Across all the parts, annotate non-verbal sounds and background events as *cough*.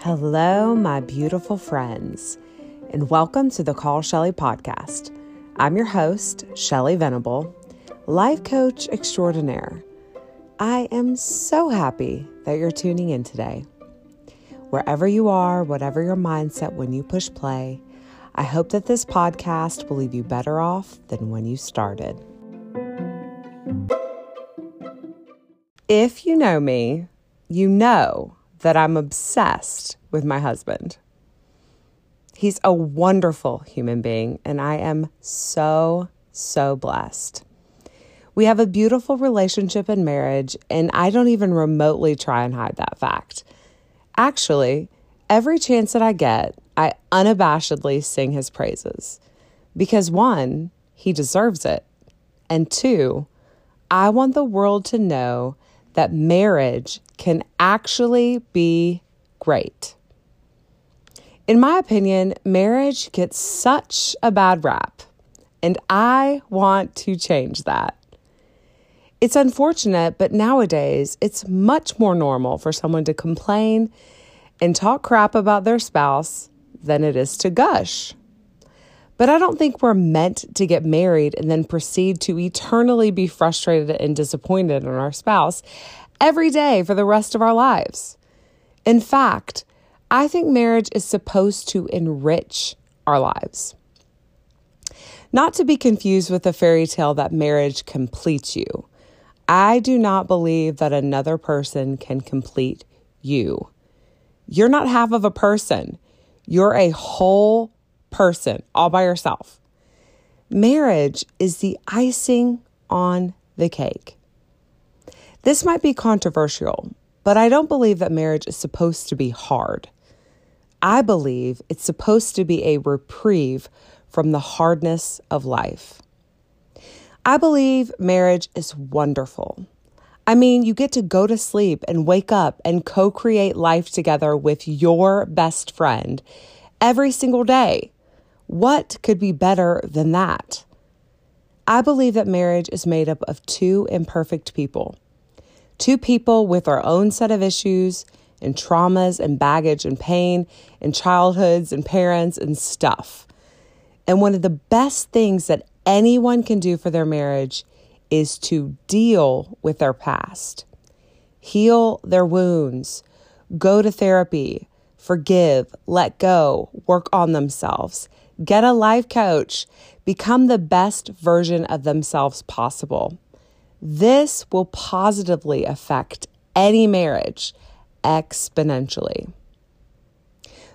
Hello, my beautiful friends, and welcome to the Call Shelly podcast. I'm your host, Shelly Venable, life coach extraordinaire. I am so happy that you're tuning in today. Wherever you are, whatever your mindset when you push play, I hope that this podcast will leave you better off than when you started. If you know me, you know that I'm obsessed with my husband. He's a wonderful human being, and I am so, so blessed. We have a beautiful relationship and marriage, and I don't even remotely try and hide that fact. Actually, every chance that I get, I unabashedly sing his praises. Because one, he deserves it. And two, I want the world to know that marriage can actually be great. In my opinion, marriage gets such a bad rap, and I want to change that. It's unfortunate, but nowadays it's much more normal for someone to complain and talk crap about their spouse than it is to gush. But I don't think we're meant to get married and then proceed to eternally be frustrated and disappointed in our spouse every day for the rest of our lives. In fact, I think marriage is supposed to enrich our lives. Not to be confused with the fairy tale that marriage completes you. I do not believe that another person can complete you. You're not half of a person, you're a whole person all by yourself. Marriage is the icing on the cake. This might be controversial, but I don't believe that marriage is supposed to be hard. I believe it's supposed to be a reprieve from the hardness of life. I believe marriage is wonderful. I mean, you get to go to sleep and wake up and co create life together with your best friend every single day. What could be better than that? I believe that marriage is made up of two imperfect people. Two people with our own set of issues and traumas and baggage and pain and childhoods and parents and stuff. And one of the best things that anyone can do for their marriage is to deal with their past, heal their wounds, go to therapy, forgive, let go, work on themselves, Get a life coach. Become the best version of themselves possible. This will positively affect any marriage exponentially.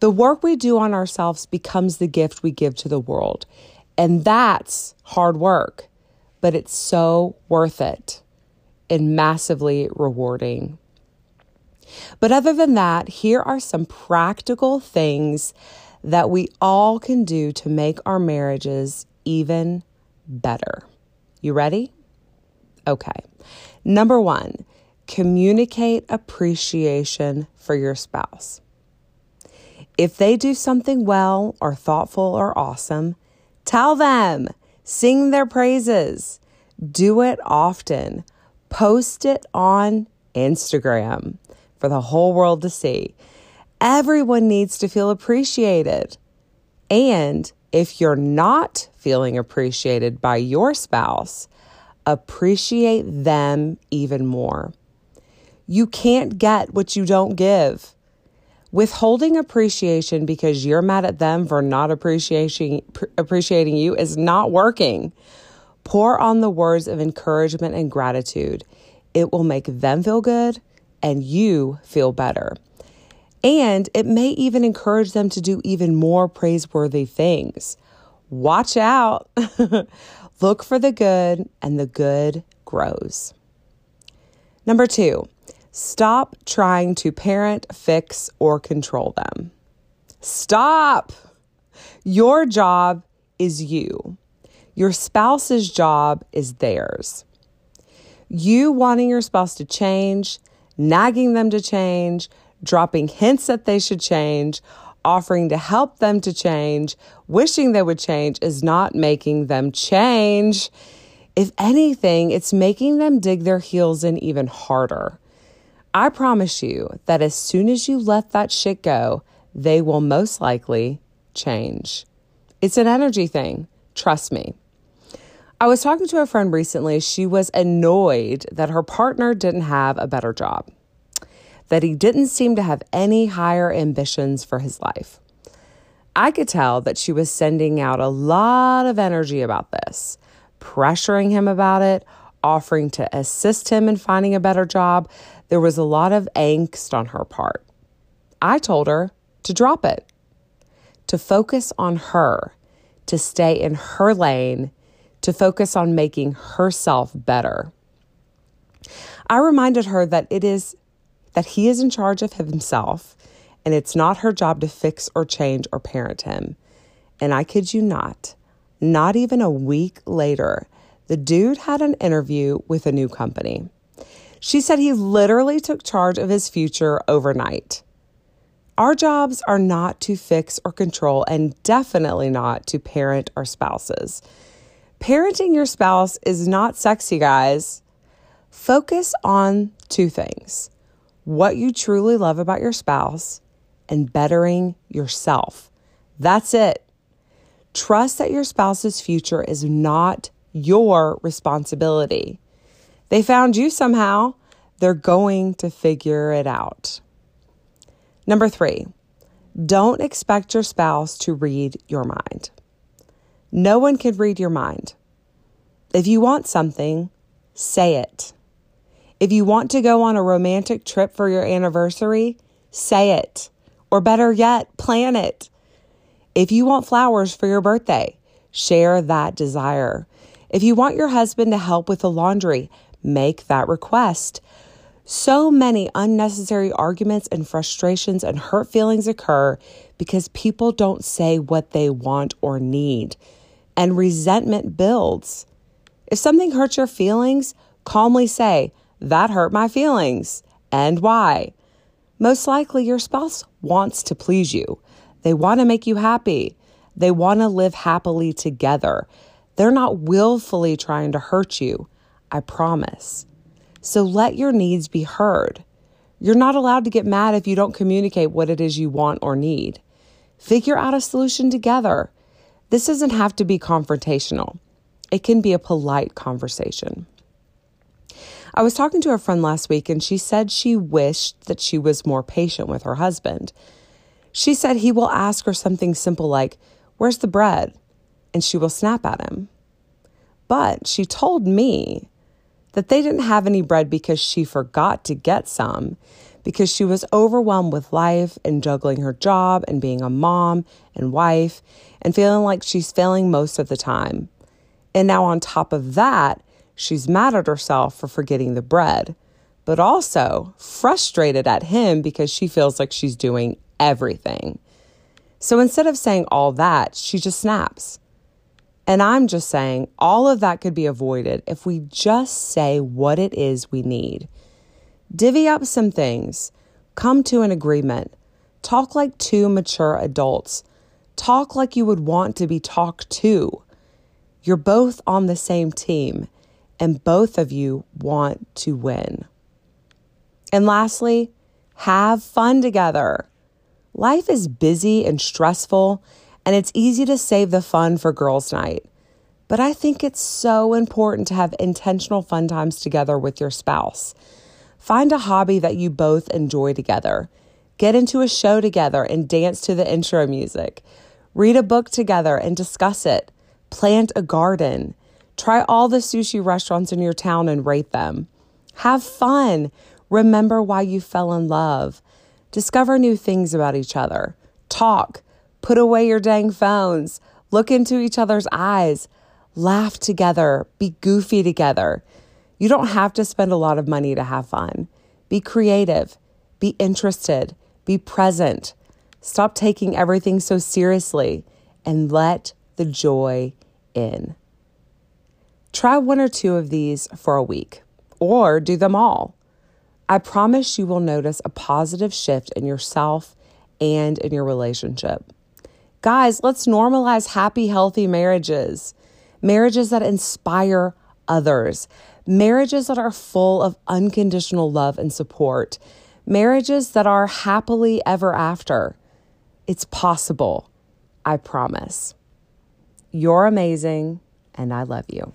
The work we do on ourselves becomes the gift we give to the world. And that's hard work, but it's so worth it and massively rewarding. But other than that, here are some practical things that we all can do to make our marriages even better. You ready? Okay. Number one, communicate appreciation for your spouse. If they do something well or thoughtful or awesome, tell them, sing their praises, do it often, post it on Instagram for the whole world to see. Everyone needs to feel appreciated. And if you're not feeling appreciated by your spouse, appreciate them even more. You can't get what you don't give. Withholding appreciation because you're mad at them for not appreciating appreciating you is not working. Pour on the words of encouragement and gratitude. It will make them feel good and you feel better. And it may even encourage them to do even more praiseworthy things. Watch out. *laughs* Look for the good, and the good grows. Number two, stop trying to parent, fix, or control them. Stop. Your job is you. Your spouse's job is theirs. You wanting your spouse to change, nagging them to change, dropping hints that they should change, offering to help them to change, wishing they would change is not making them change. If anything, it's making them dig their heels in even harder. I promise you that as soon as you let that shit go, they will most likely change. It's an energy thing. Trust me. I was talking to a friend recently. She was annoyed that her partner didn't have a better job, that he didn't seem to have any higher ambitions for his life. I could tell that she was sending out a lot of energy about this, pressuring him about it, offering to assist him in finding a better job. There was a lot of angst on her part. I told her to drop it, to focus on her, to stay in her lane, to focus on making herself better. I reminded her that it is that he is in charge of himself and it's not her job to fix or change or parent him. And I kid you not, not even a week later, the dude had an interview with a new company. She said he literally took charge of his future overnight. Our jobs are not to fix or control, and definitely not to parent our spouses. Parenting your spouse is not sexy, guys. Focus on two things what you truly love about your spouse and bettering yourself. That's it. Trust that your spouse's future is not your responsibility. They found you somehow, they're going to figure it out. Number three, don't expect your spouse to read your mind. No one can read your mind. If you want something, say it. If you want to go on a romantic trip for your anniversary, say it. Or better yet, plan it. If you want flowers for your birthday, share that desire. If you want your husband to help with the laundry, make that request. So many unnecessary arguments and frustrations and hurt feelings occur because people don't say what they want or need, and resentment builds. If something hurts your feelings, calmly say, That hurt my feelings, and why. Most likely, your spouse wants to please you. They want to make you happy. They want to live happily together. They're not willfully trying to hurt you. I promise. So let your needs be heard. You're not allowed to get mad if you don't communicate what it is you want or need. Figure out a solution together. This doesn't have to be confrontational, it can be a polite conversation. I was talking to a friend last week and she said she wished that she was more patient with her husband. She said he will ask her something simple like, Where's the bread? And she will snap at him. But she told me that they didn't have any bread because she forgot to get some, because she was overwhelmed with life and juggling her job and being a mom and wife and feeling like she's failing most of the time. And now, on top of that, She's mad at herself for forgetting the bread, but also frustrated at him because she feels like she's doing everything. So instead of saying all that, she just snaps. And I'm just saying all of that could be avoided if we just say what it is we need. Divvy up some things, come to an agreement, talk like two mature adults, talk like you would want to be talked to. You're both on the same team and both of you want to win. And lastly, have fun together. Life is busy and stressful, and it's easy to save the fun for girls' night. But I think it's so important to have intentional fun times together with your spouse. Find a hobby that you both enjoy together. Get into a show together and dance to the intro music. Read a book together and discuss it. Plant a garden. Try all the sushi restaurants in your town and rate them. Have fun. Remember why you fell in love. Discover new things about each other. Talk. Put away your dang phones. Look into each other's eyes. Laugh together. Be goofy together. You don't have to spend a lot of money to have fun. Be creative. Be interested. Be present. Stop taking everything so seriously and let the joy in. Try one or two of these for a week or do them all. I promise you will notice a positive shift in yourself and in your relationship. Guys, let's normalize happy, healthy marriages, marriages that inspire others, marriages that are full of unconditional love and support, marriages that are happily ever after. It's possible. I promise. You're amazing, and I love you.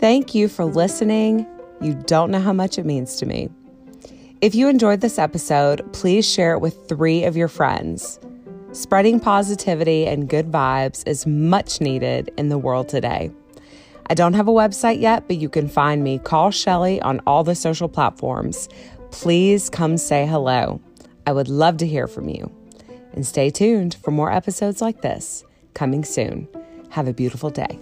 Thank you for listening. You don't know how much it means to me. If you enjoyed this episode, please share it with three of your friends. Spreading positivity and good vibes is much needed in the world today. I don't have a website yet, but you can find me, Call Shelly, on all the social platforms. Please come say hello. I would love to hear from you. And stay tuned for more episodes like this coming soon. Have a beautiful day.